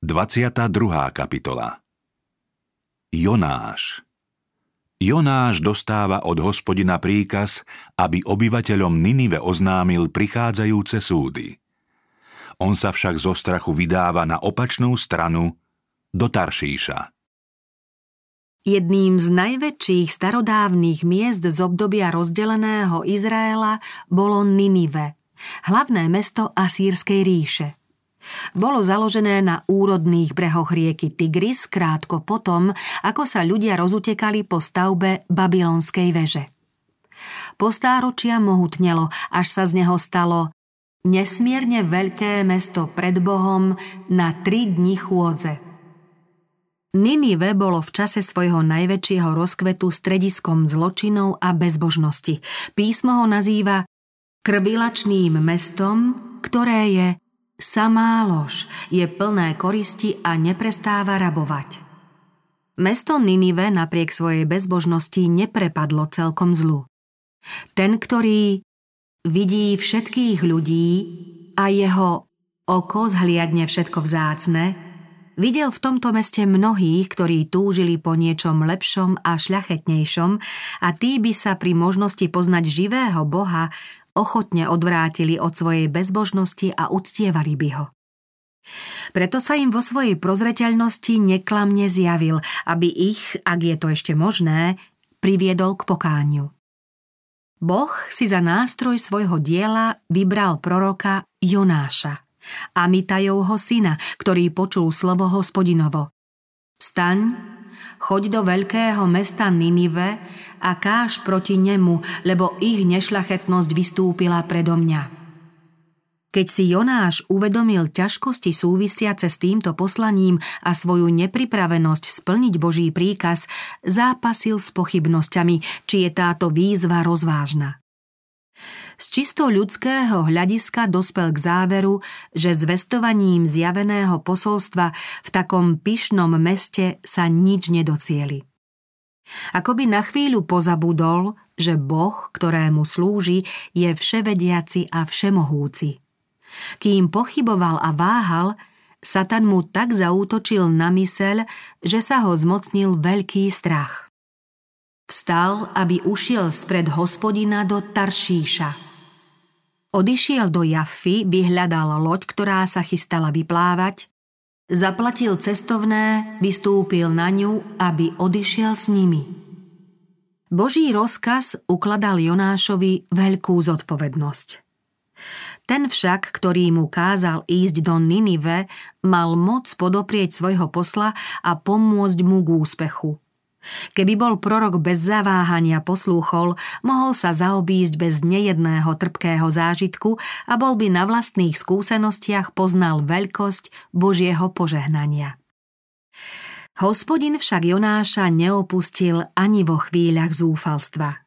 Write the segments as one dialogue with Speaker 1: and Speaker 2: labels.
Speaker 1: 22. kapitola Jonáš Jonáš dostáva od hospodina príkaz, aby obyvateľom Ninive oznámil prichádzajúce súdy. On sa však zo strachu vydáva na opačnú stranu do Taršíša.
Speaker 2: Jedným z najväčších starodávnych miest z obdobia rozdeleného Izraela bolo Ninive, hlavné mesto Asýrskej ríše – bolo založené na úrodných brehoch rieky Tigris krátko potom, ako sa ľudia rozutekali po stavbe babylonskej veže. Po stáročia mohutnelo, až sa z neho stalo nesmierne veľké mesto pred Bohom na tri dni chôdze. Ninive bolo v čase svojho najväčšieho rozkvetu strediskom zločinov a bezbožnosti. Písmo ho nazýva krvilačným mestom, ktoré je Samá lož je plné koristi a neprestáva rabovať. Mesto Ninive napriek svojej bezbožnosti neprepadlo celkom zlu. Ten, ktorý vidí všetkých ľudí a jeho oko zhliadne všetko vzácne, videl v tomto meste mnohých, ktorí túžili po niečom lepšom a šľachetnejšom a tí by sa pri možnosti poznať živého Boha ochotne odvrátili od svojej bezbožnosti a uctievali by ho. Preto sa im vo svojej prozreteľnosti neklamne zjavil, aby ich, ak je to ešte možné, priviedol k pokániu. Boh si za nástroj svojho diela vybral proroka Jonáša, Amitajovho syna, ktorý počul slovo hospodinovo. Staň, choď do veľkého mesta Ninive a káž proti nemu, lebo ich nešlachetnosť vystúpila predo mňa. Keď si Jonáš uvedomil ťažkosti súvisiace s týmto poslaním a svoju nepripravenosť splniť Boží príkaz, zápasil s pochybnosťami, či je táto výzva rozvážna. Z čisto ľudského hľadiska dospel k záveru, že zvestovaním zjaveného posolstva v takom pyšnom meste sa nič nedocieli. Ako by na chvíľu pozabudol, že Boh, ktorému slúži, je vševediaci a všemohúci. Kým pochyboval a váhal, Satan mu tak zaútočil na myseľ, že sa ho zmocnil veľký strach. Vstal, aby ušiel spred hospodina do Taršíša. Odišiel do Jaffy, vyhľadal loď, ktorá sa chystala vyplávať Zaplatil cestovné, vystúpil na ňu, aby odišiel s nimi. Boží rozkaz ukladal Jonášovi veľkú zodpovednosť. Ten však, ktorý mu kázal ísť do Ninive, mal moc podoprieť svojho posla a pomôcť mu k úspechu – Keby bol prorok bez zaváhania poslúchol, mohol sa zaobísť bez nejedného trpkého zážitku a bol by na vlastných skúsenostiach poznal veľkosť Božieho požehnania. Hospodin však Jonáša neopustil ani vo chvíľach zúfalstva.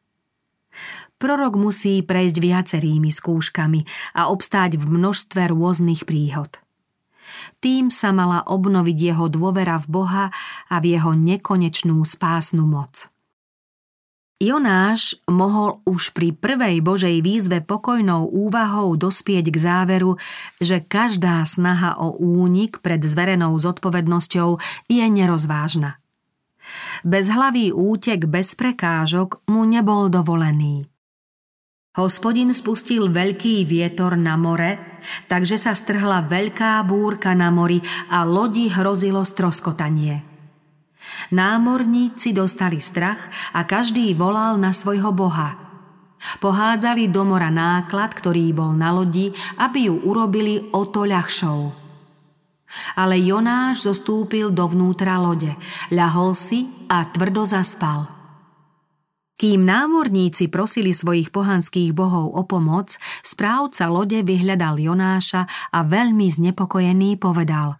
Speaker 2: Prorok musí prejsť viacerými skúškami a obstáť v množstve rôznych príhod. Tým sa mala obnoviť jeho dôvera v Boha a v jeho nekonečnú spásnu moc. Jonáš mohol už pri prvej Božej výzve pokojnou úvahou dospieť k záveru, že každá snaha o únik pred zverenou zodpovednosťou je nerozvážna. Bezhlavý útek bez prekážok mu nebol dovolený. Hospodin spustil veľký vietor na more, takže sa strhla veľká búrka na mori a lodi hrozilo stroskotanie. Námorníci dostali strach a každý volal na svojho boha. Pohádzali do mora náklad, ktorý bol na lodi, aby ju urobili o to ľahšou. Ale Jonáš zostúpil dovnútra lode, ľahol si a tvrdo zaspal – kým námorníci prosili svojich pohanských bohov o pomoc, správca lode vyhľadal Jonáša a veľmi znepokojený povedal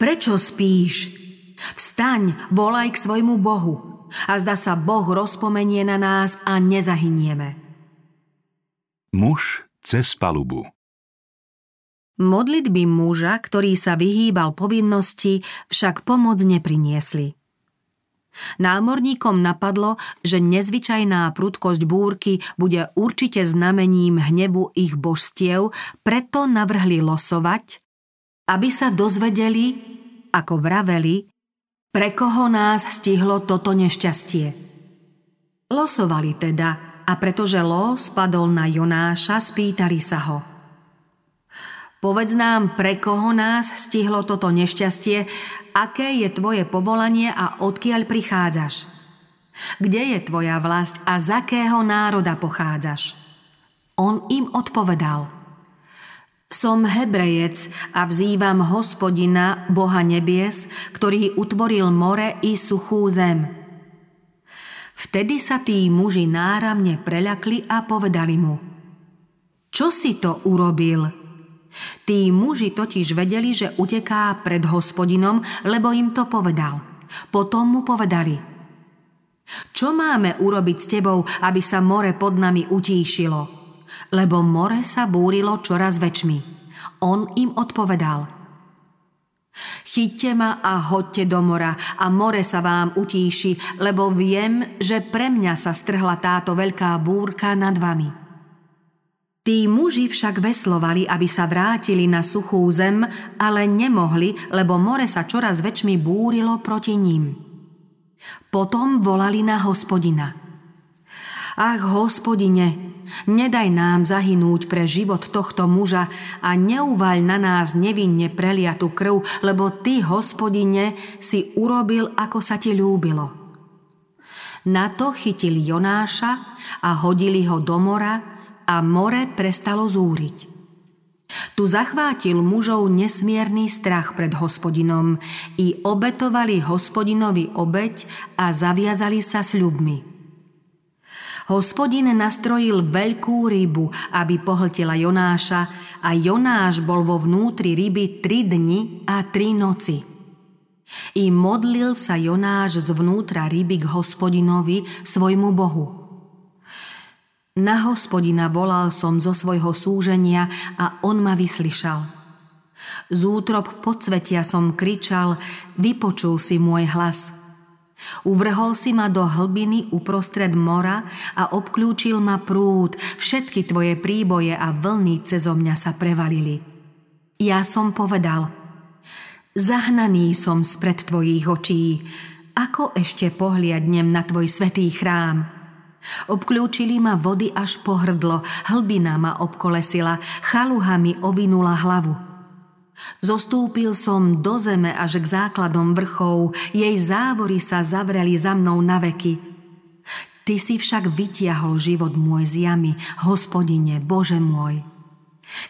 Speaker 2: Prečo spíš? Vstaň, volaj k svojmu bohu a zda sa Boh rozpomenie na nás a nezahynieme.
Speaker 1: Muž cez palubu
Speaker 2: Modlitby muža, ktorý sa vyhýbal povinnosti, však pomoc nepriniesli. Námorníkom napadlo, že nezvyčajná prudkosť búrky bude určite znamením hnebu ich božstiev, preto navrhli losovať, aby sa dozvedeli, ako vraveli, pre koho nás stihlo toto nešťastie. Losovali teda a pretože los spadol na Jonáša, spýtali sa ho. Povedz nám, pre koho nás stihlo toto nešťastie, aké je tvoje povolanie a odkiaľ prichádzaš. Kde je tvoja vlast a z akého národa pochádzaš? On im odpovedal – som Hebrejec a vzývam hospodina, Boha nebies, ktorý utvoril more i suchú zem. Vtedy sa tí muži náramne preľakli a povedali mu Čo si to urobil? Tí muži totiž vedeli, že uteká pred hospodinom, lebo im to povedal. Potom mu povedali Čo máme urobiť s tebou, aby sa more pod nami utíšilo? lebo more sa búrilo čoraz väčšmi. On im odpovedal – Chyťte ma a hoďte do mora a more sa vám utíši, lebo viem, že pre mňa sa strhla táto veľká búrka nad vami. Tí muži však veslovali, aby sa vrátili na suchú zem, ale nemohli, lebo more sa čoraz väčšmi búrilo proti ním. Potom volali na hospodina. Ach, hospodine, Nedaj nám zahynúť pre život tohto muža a neuvaľ na nás nevinne preliatu krv, lebo ty, hospodine, si urobil, ako sa ti ľúbilo. Na to chytili Jonáša a hodili ho do mora a more prestalo zúriť. Tu zachvátil mužov nesmierný strach pred hospodinom i obetovali hospodinovi obeď a zaviazali sa sľubmi. Hospodin nastrojil veľkú rybu, aby pohltila Jonáša a Jonáš bol vo vnútri ryby tri dni a tri noci. I modlil sa Jonáš zvnútra ryby k hospodinovi, svojmu Bohu. Na hospodina volal som zo svojho súženia a on ma vyslyšal. Z útrop podsvetia som kričal, vypočul si môj hlas – Uvrhol si ma do hlbiny uprostred mora a obklúčil ma prúd, všetky tvoje príboje a vlny cezo mňa sa prevalili. Ja som povedal, zahnaný som spred tvojich očí, ako ešte pohliadnem na tvoj svetý chrám. Obklúčili ma vody až po hrdlo, hlbina ma obkolesila, chaluhami ovinula hlavu. Zostúpil som do zeme až k základom vrchov, jej závory sa zavreli za mnou na veky. Ty si však vytiahol život môj z jamy, hospodine, Bože môj.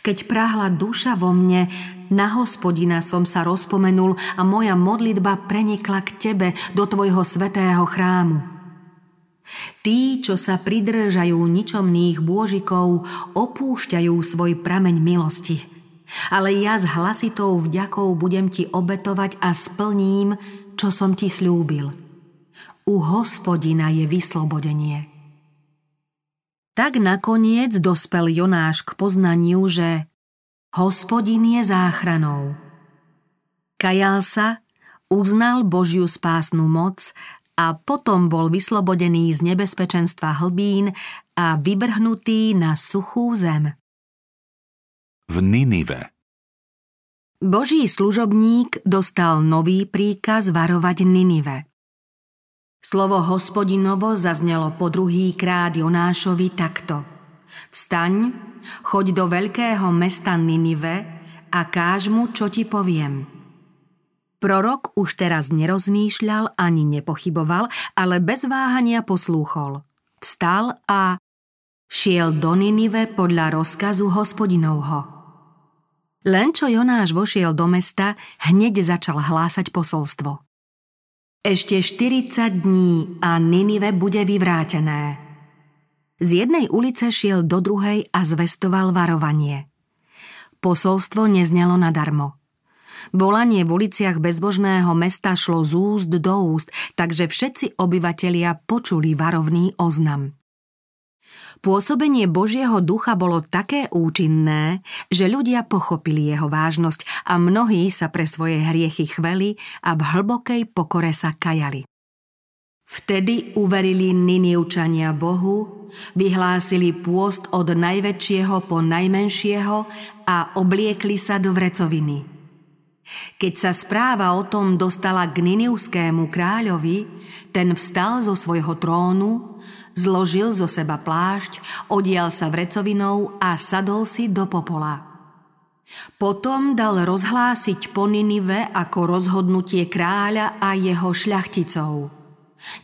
Speaker 2: Keď prahla duša vo mne, na hospodina som sa rozpomenul a moja modlitba prenikla k tebe do tvojho svetého chrámu. Tí, čo sa pridržajú ničomných bôžikov, opúšťajú svoj prameň milosti – ale ja s hlasitou vďakou budem ti obetovať a splním, čo som ti slúbil. U hospodina je vyslobodenie. Tak nakoniec dospel Jonáš k poznaniu, že hospodin je záchranou. Kajal sa, uznal Božiu spásnu moc a potom bol vyslobodený z nebezpečenstva hlbín a vybrhnutý na suchú zem
Speaker 1: v Ninive.
Speaker 2: Boží služobník dostal nový príkaz varovať Ninive. Slovo hospodinovo zaznelo po druhý krát Jonášovi takto. Vstaň, choď do veľkého mesta Ninive a káž mu, čo ti poviem. Prorok už teraz nerozmýšľal ani nepochyboval, ale bez váhania poslúchol. Vstal a šiel do Ninive podľa rozkazu hospodinovho. Len čo Jonáš vošiel do mesta, hneď začal hlásať posolstvo. Ešte 40 dní a Ninive bude vyvrátené. Z jednej ulice šiel do druhej a zvestoval varovanie. Posolstvo neznelo nadarmo. Volanie v uliciach bezbožného mesta šlo z úst do úst, takže všetci obyvatelia počuli varovný oznam. Pôsobenie Božieho ducha bolo také účinné, že ľudia pochopili jeho vážnosť a mnohí sa pre svoje hriechy chveli a v hlbokej pokore sa kajali. Vtedy uverili Niniučania Bohu, vyhlásili pôst od najväčšieho po najmenšieho a obliekli sa do vrecoviny. Keď sa správa o tom dostala k Ninivskému kráľovi, ten vstal zo svojho trónu, zložil zo seba plášť, odial sa vrecovinou a sadol si do popola. Potom dal rozhlásiť po Ninive ako rozhodnutie kráľa a jeho šľachticov.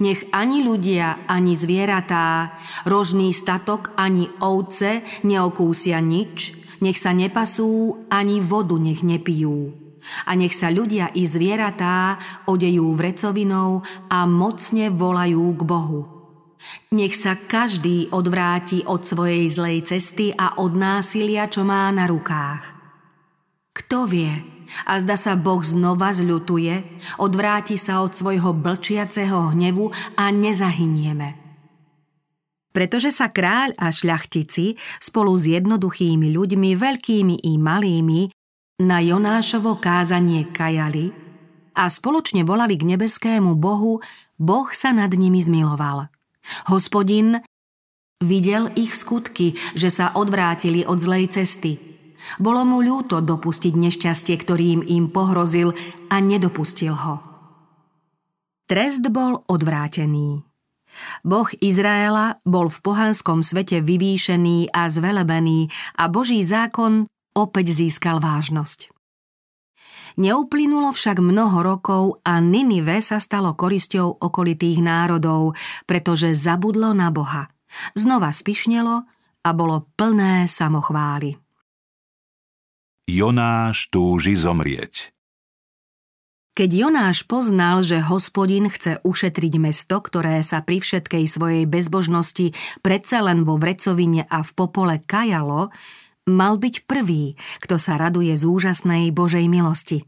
Speaker 2: Nech ani ľudia, ani zvieratá, rožný statok, ani ovce neokúsia nič, nech sa nepasú, ani vodu nech nepijú. A nech sa ľudia i zvieratá odejú vrecovinou a mocne volajú k Bohu. Nech sa každý odvráti od svojej zlej cesty a od násilia, čo má na rukách. Kto vie, a zda sa Boh znova zľutuje, odvráti sa od svojho blčiaceho hnevu a nezahynieme. Pretože sa kráľ a šľachtici spolu s jednoduchými ľuďmi, veľkými i malými, na Jonášovo kázanie kajali a spoločne volali k nebeskému Bohu, Boh sa nad nimi zmiloval. Hospodin videl ich skutky, že sa odvrátili od zlej cesty – bolo mu ľúto dopustiť nešťastie, ktorým im pohrozil a nedopustil ho. Trest bol odvrátený. Boh Izraela bol v pohanskom svete vyvýšený a zvelebený a Boží zákon opäť získal vážnosť. Neuplynulo však mnoho rokov a Ninive sa stalo korisťou okolitých národov, pretože zabudlo na Boha. Znova spišnelo a bolo plné samochvály.
Speaker 1: Jonáš túži zomrieť.
Speaker 2: Keď Jonáš poznal, že hospodin chce ušetriť mesto, ktoré sa pri všetkej svojej bezbožnosti predsa len vo vrecovine a v popole kajalo, mal byť prvý, kto sa raduje z úžasnej Božej milosti.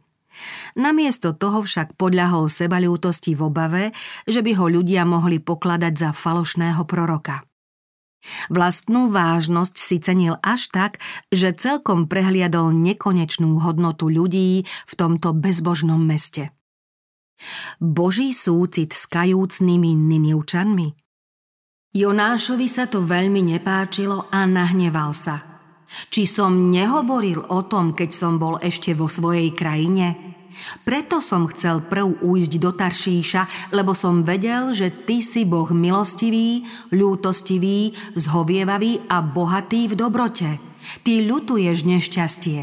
Speaker 2: Namiesto toho však podľahol sebalútosti v obave, že by ho ľudia mohli pokladať za falošného proroka. Vlastnú vážnosť si cenil až tak, že celkom prehliadol nekonečnú hodnotu ľudí v tomto bezbožnom meste. Boží súcit s kajúcnými Ninivčanmi? Jonášovi sa to veľmi nepáčilo a nahneval sa. Či som nehovoril o tom, keď som bol ešte vo svojej krajine? Preto som chcel prv ujsť do Taršíša, lebo som vedel, že ty si Boh milostivý, ľútostivý, zhovievavý a bohatý v dobrote. Ty ľutuješ nešťastie.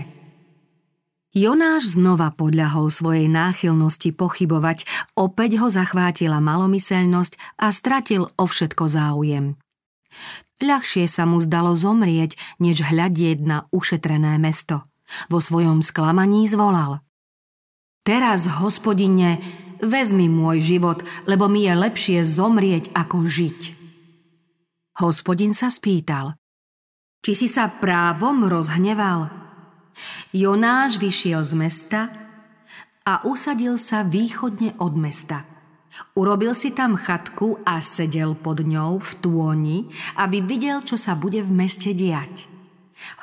Speaker 2: Jonáš znova podľahol svojej náchylnosti pochybovať, opäť ho zachvátila malomyselnosť a stratil o všetko záujem. Ľahšie sa mu zdalo zomrieť, než hľadieť na ušetrené mesto. Vo svojom sklamaní zvolal. Teraz, hospodine, vezmi môj život, lebo mi je lepšie zomrieť ako žiť. Hospodin sa spýtal, či si sa právom rozhneval? Jonáš vyšiel z mesta a usadil sa východne od mesta. Urobil si tam chatku a sedel pod ňou v tôni, aby videl, čo sa bude v meste diať.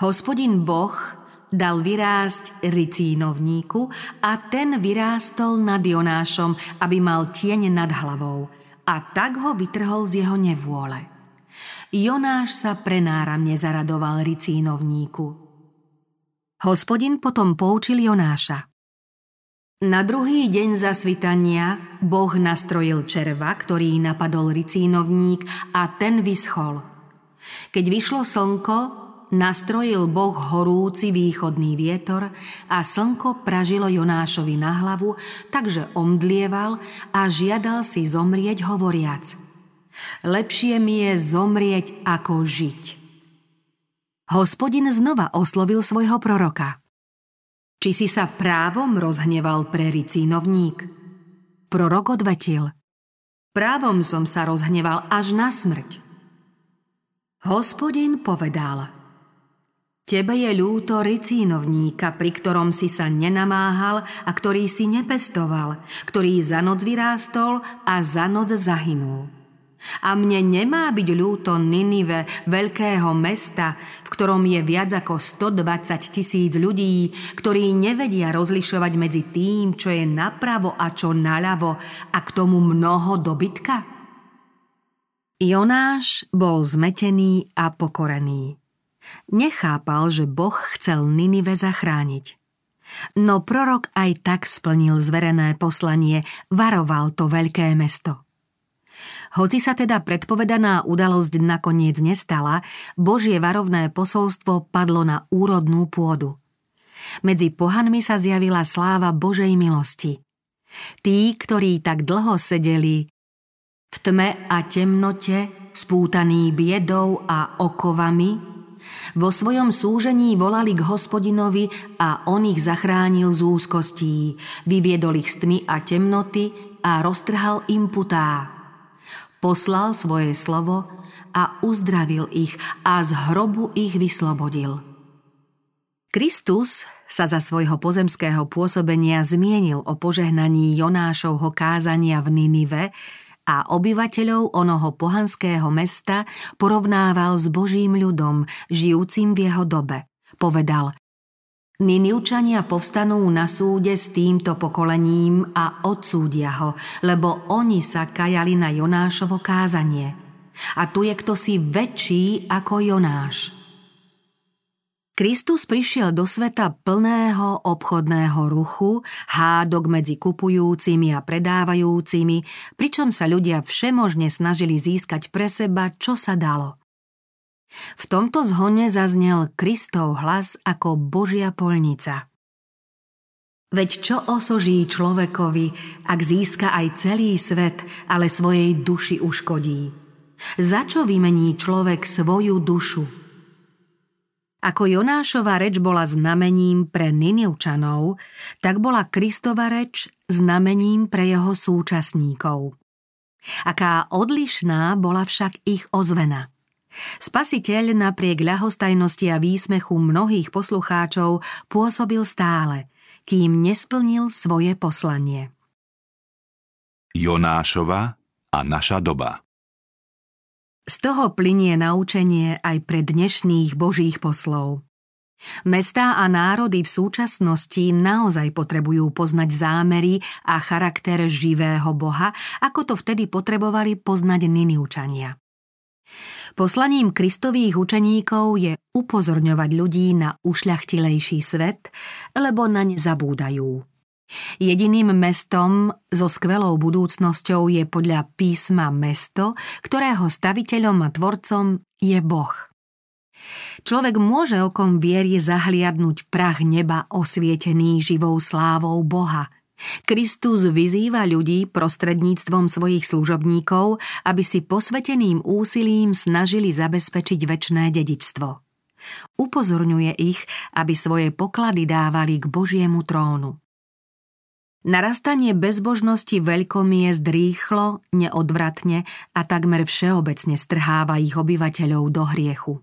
Speaker 2: Hospodin Boh dal vyrásť ricínovníku a ten vyrástol nad Jonášom, aby mal tieň nad hlavou a tak ho vytrhol z jeho nevôle. Jonáš sa prenáramne zaradoval ricínovníku. Hospodin potom poučil Jonáša. Na druhý deň zasvitania Boh nastrojil červa, ktorý napadol ricínovník a ten vyschol. Keď vyšlo slnko, nastrojil Boh horúci východný vietor a slnko pražilo Jonášovi na hlavu, takže omdlieval a žiadal si zomrieť hovoriac. Lepšie mi je zomrieť ako žiť. Hospodin znova oslovil svojho proroka. Či si sa právom rozhneval pre ricínovník? Prorok odvetil. Právom som sa rozhneval až na smrť. Hospodin povedal – Tebe je ľúto ricínovníka, pri ktorom si sa nenamáhal a ktorý si nepestoval, ktorý za noc vyrástol a za noc zahynul. A mne nemá byť ľúto Ninive, veľkého mesta, v ktorom je viac ako 120 tisíc ľudí, ktorí nevedia rozlišovať medzi tým, čo je napravo a čo naľavo a k tomu mnoho dobytka? Jonáš bol zmetený a pokorený. Nechápal, že Boh chcel Ninive zachrániť. No prorok aj tak splnil zverené poslanie, varoval to veľké mesto. Hoci sa teda predpovedaná udalosť nakoniec nestala, Božie varovné posolstvo padlo na úrodnú pôdu. Medzi pohanmi sa zjavila sláva Božej milosti. Tí, ktorí tak dlho sedeli v tme a temnote, spútaní biedou a okovami, vo svojom súžení volali k hospodinovi a on ich zachránil z úzkostí, vyviedol ich z tmy a temnoty a roztrhal im putá. Poslal svoje slovo a uzdravil ich a z hrobu ich vyslobodil. Kristus sa za svojho pozemského pôsobenia zmienil o požehnaní Jonášovho kázania v Ninive, a obyvateľov onoho pohanského mesta porovnával s Božím ľudom, žijúcim v jeho dobe. Povedal, Niniučania povstanú na súde s týmto pokolením a odsúdia ho, lebo oni sa kajali na Jonášovo kázanie. A tu je kto si väčší ako Jonáš. Kristus prišiel do sveta plného obchodného ruchu, hádok medzi kupujúcimi a predávajúcimi, pričom sa ľudia všemožne snažili získať pre seba, čo sa dalo. V tomto zhone zaznel Kristov hlas ako Božia polnica. Veď čo osoží človekovi, ak získa aj celý svet, ale svojej duši uškodí? Za čo vymení človek svoju dušu? Ako Jonášova reč bola znamením pre Ninivčanov, tak bola Kristova reč znamením pre jeho súčasníkov. Aká odlišná bola však ich ozvena. Spasiteľ napriek ľahostajnosti a výsmechu mnohých poslucháčov pôsobil stále, kým nesplnil svoje poslanie.
Speaker 1: Jonášova a naša doba
Speaker 2: z toho plinie naučenie aj pre dnešných božích poslov. Mestá a národy v súčasnosti naozaj potrebujú poznať zámery a charakter živého Boha, ako to vtedy potrebovali poznať Niniučania. Poslaním kristových učeníkov je upozorňovať ľudí na ušľachtilejší svet, lebo naň zabúdajú. Jediným mestom so skvelou budúcnosťou je podľa písma mesto, ktorého staviteľom a tvorcom je Boh. Človek môže okom viery zahliadnúť prach neba osvietený živou slávou Boha. Kristus vyzýva ľudí prostredníctvom svojich služobníkov, aby si posveteným úsilím snažili zabezpečiť väčné dedičstvo. Upozorňuje ich, aby svoje poklady dávali k Božiemu trónu. Narastanie bezbožnosti veľkomiest rýchlo, neodvratne a takmer všeobecne strháva ich obyvateľov do hriechu.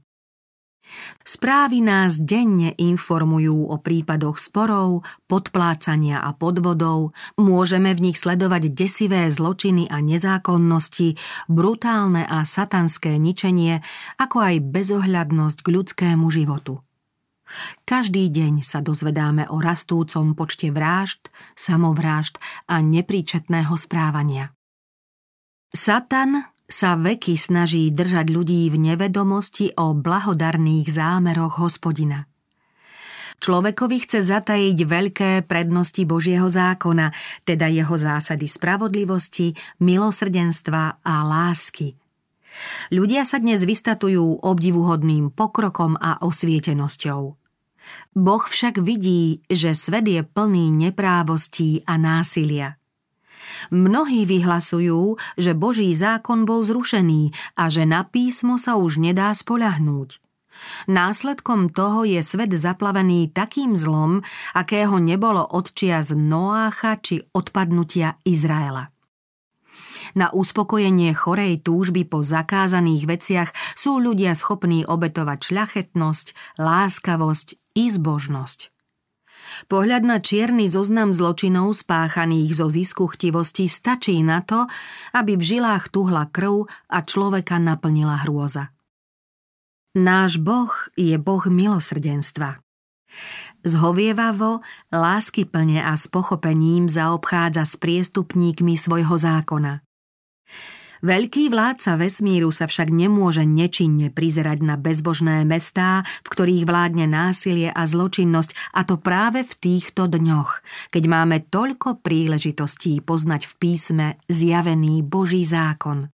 Speaker 2: Správy nás denne informujú o prípadoch sporov, podplácania a podvodov, môžeme v nich sledovať desivé zločiny a nezákonnosti, brutálne a satanské ničenie, ako aj bezohľadnosť k ľudskému životu. Každý deň sa dozvedáme o rastúcom počte vražd, samovrážd a nepríčetného správania. Satan sa veky snaží držať ľudí v nevedomosti o blahodarných zámeroch hospodina. Človekovi chce zatajiť veľké prednosti Božieho zákona, teda jeho zásady spravodlivosti, milosrdenstva a lásky. Ľudia sa dnes vystatujú obdivuhodným pokrokom a osvietenosťou. Boh však vidí, že svet je plný neprávostí a násilia. Mnohí vyhlasujú, že Boží zákon bol zrušený a že na písmo sa už nedá spoľahnúť. Následkom toho je svet zaplavený takým zlom, akého nebolo od z Noácha či odpadnutia Izraela. Na uspokojenie chorej túžby po zakázaných veciach sú ľudia schopní obetovať šľachetnosť, láskavosť i zbožnosť. Pohľad na čierny zoznam zločinov spáchaných zo zisku chtivosti stačí na to, aby v žilách tuhla krv a človeka naplnila hrôza. Náš Boh je Boh milosrdenstva. Zhovievavo, láskyplne a s pochopením zaobchádza s priestupníkmi svojho zákona. Veľký vládca vesmíru sa však nemôže nečinne prizerať na bezbožné mestá, v ktorých vládne násilie a zločinnosť, a to práve v týchto dňoch, keď máme toľko príležitostí poznať v písme zjavený Boží zákon.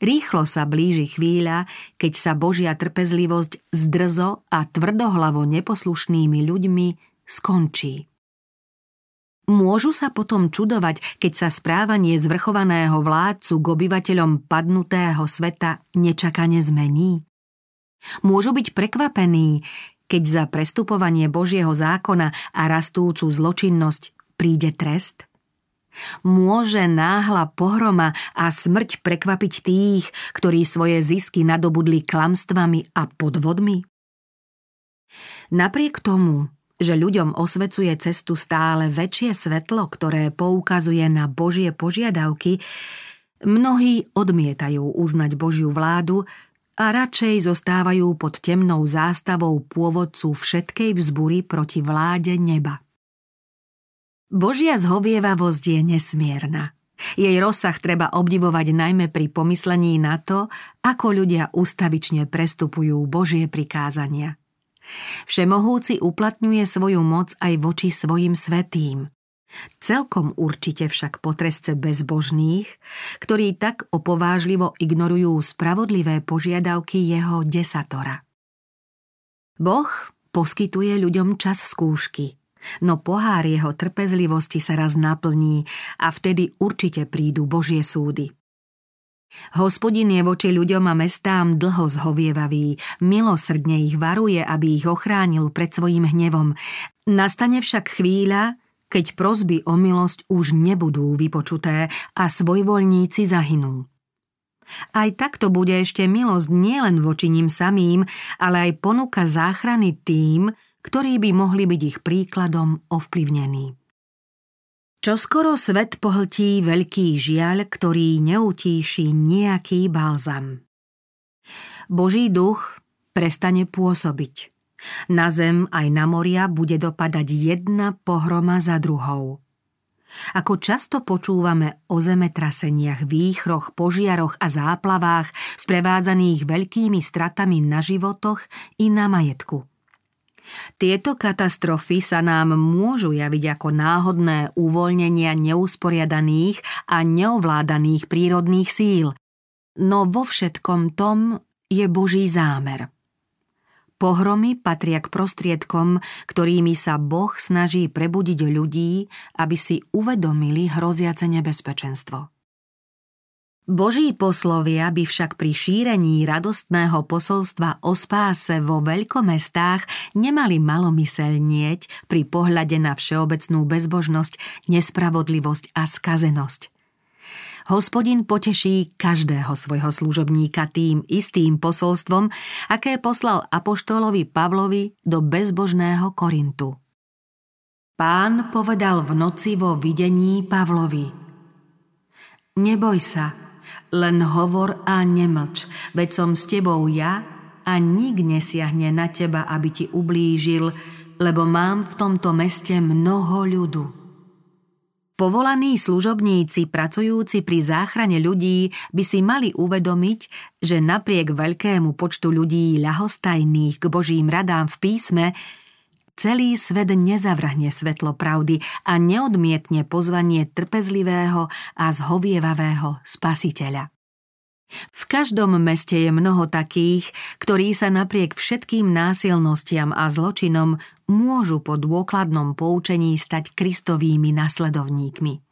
Speaker 2: Rýchlo sa blíži chvíľa, keď sa Božia trpezlivosť s drzo a tvrdohlavo neposlušnými ľuďmi skončí. Môžu sa potom čudovať, keď sa správanie zvrchovaného vládcu k obyvateľom padnutého sveta nečakane zmení? Môžu byť prekvapení, keď za prestupovanie Božieho zákona a rastúcu zločinnosť príde trest? Môže náhla pohroma a smrť prekvapiť tých, ktorí svoje zisky nadobudli klamstvami a podvodmi? Napriek tomu, že ľuďom osvecuje cestu stále väčšie svetlo, ktoré poukazuje na Božie požiadavky, mnohí odmietajú uznať Božiu vládu a radšej zostávajú pod temnou zástavou pôvodcu všetkej vzbury proti vláde neba. Božia zhovievavosť je nesmierna. Jej rozsah treba obdivovať najmä pri pomyslení na to, ako ľudia ustavične prestupujú Božie prikázania – Všemohúci uplatňuje svoju moc aj voči svojim svetým. Celkom určite však potresce bezbožných, ktorí tak opovážlivo ignorujú spravodlivé požiadavky jeho desatora. Boh poskytuje ľuďom čas skúšky, no pohár jeho trpezlivosti sa raz naplní a vtedy určite prídu Božie súdy. Hospodin je voči ľuďom a mestám dlho zhovievavý, milosrdne ich varuje, aby ich ochránil pred svojim hnevom. Nastane však chvíľa, keď prosby o milosť už nebudú vypočuté a svojvoľníci zahynú. Aj takto bude ešte milosť nielen voči ním samým, ale aj ponuka záchrany tým, ktorí by mohli byť ich príkladom ovplyvnení. Čoskoro svet pohltí veľký žiaľ, ktorý neutíši nejaký balzam. Boží duch prestane pôsobiť. Na zem aj na moria bude dopadať jedna pohroma za druhou. Ako často počúvame o zemetraseniach, výchroch, požiaroch a záplavách, sprevádzaných veľkými stratami na životoch i na majetku – tieto katastrofy sa nám môžu javiť ako náhodné uvoľnenia neusporiadaných a neovládaných prírodných síl, no vo všetkom tom je Boží zámer. Pohromy patria k prostriedkom, ktorými sa Boh snaží prebudiť ľudí, aby si uvedomili hroziace nebezpečenstvo. Boží poslovia by však pri šírení radostného posolstva o spáse vo veľkomestách nemali malomyselnieť pri pohľade na všeobecnú bezbožnosť, nespravodlivosť a skazenosť. Hospodin poteší každého svojho služobníka tým istým posolstvom, aké poslal apoštolovi Pavlovi do bezbožného Korintu. Pán povedal v noci vo videní Pavlovi Neboj sa, len hovor a nemlč, veď som s tebou ja a nik nesiahne na teba, aby ti ublížil, lebo mám v tomto meste mnoho ľudu. Povolaní služobníci pracujúci pri záchrane ľudí by si mali uvedomiť, že napriek veľkému počtu ľudí ľahostajných k Božím radám v písme, celý svet nezavrhne svetlo pravdy a neodmietne pozvanie trpezlivého a zhovievavého spasiteľa. V každom meste je mnoho takých, ktorí sa napriek všetkým násilnostiam a zločinom môžu po dôkladnom poučení stať kristovými nasledovníkmi.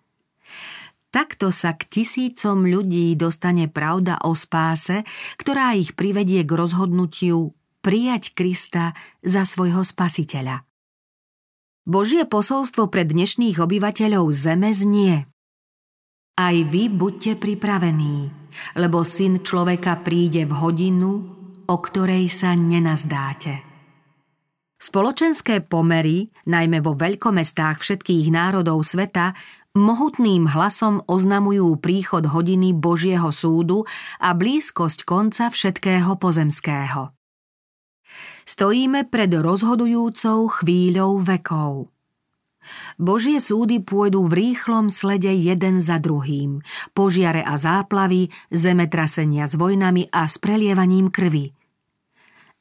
Speaker 2: Takto sa k tisícom ľudí dostane pravda o spáse, ktorá ich privedie k rozhodnutiu prijať Krista za svojho spasiteľa. Božie posolstvo pre dnešných obyvateľov zeme znie. Aj vy buďte pripravení, lebo syn človeka príde v hodinu, o ktorej sa nenazdáte. Spoločenské pomery, najmä vo veľkomestách všetkých národov sveta, mohutným hlasom oznamujú príchod hodiny Božieho súdu a blízkosť konca všetkého pozemského. Stojíme pred rozhodujúcou chvíľou vekov. Božie súdy pôjdu v rýchlom slede jeden za druhým. Požiare a záplavy, zemetrasenia s vojnami a s prelievaním krvi.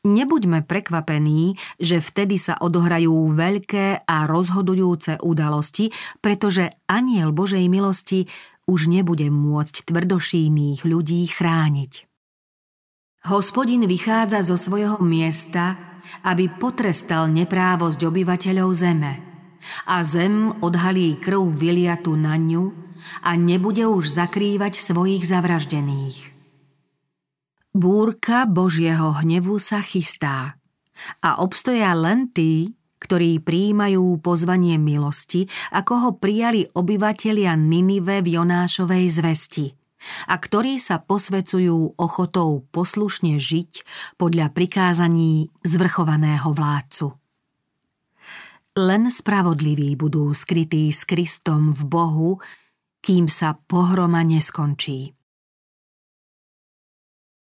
Speaker 2: Nebuďme prekvapení, že vtedy sa odohrajú veľké a rozhodujúce udalosti, pretože aniel Božej milosti už nebude môcť tvrdošíných ľudí chrániť. Hospodin vychádza zo svojho miesta, aby potrestal neprávosť obyvateľov zeme. A zem odhalí krv biliatu na ňu a nebude už zakrývať svojich zavraždených. Búrka Božieho hnevu sa chystá a obstoja len tí, ktorí príjmajú pozvanie milosti, ako ho prijali obyvatelia Ninive v Jonášovej zvesti – a ktorí sa posvecujú ochotou poslušne žiť podľa prikázaní zvrchovaného vládcu. Len spravodliví budú skrytí s Kristom v Bohu, kým sa pohroma neskončí.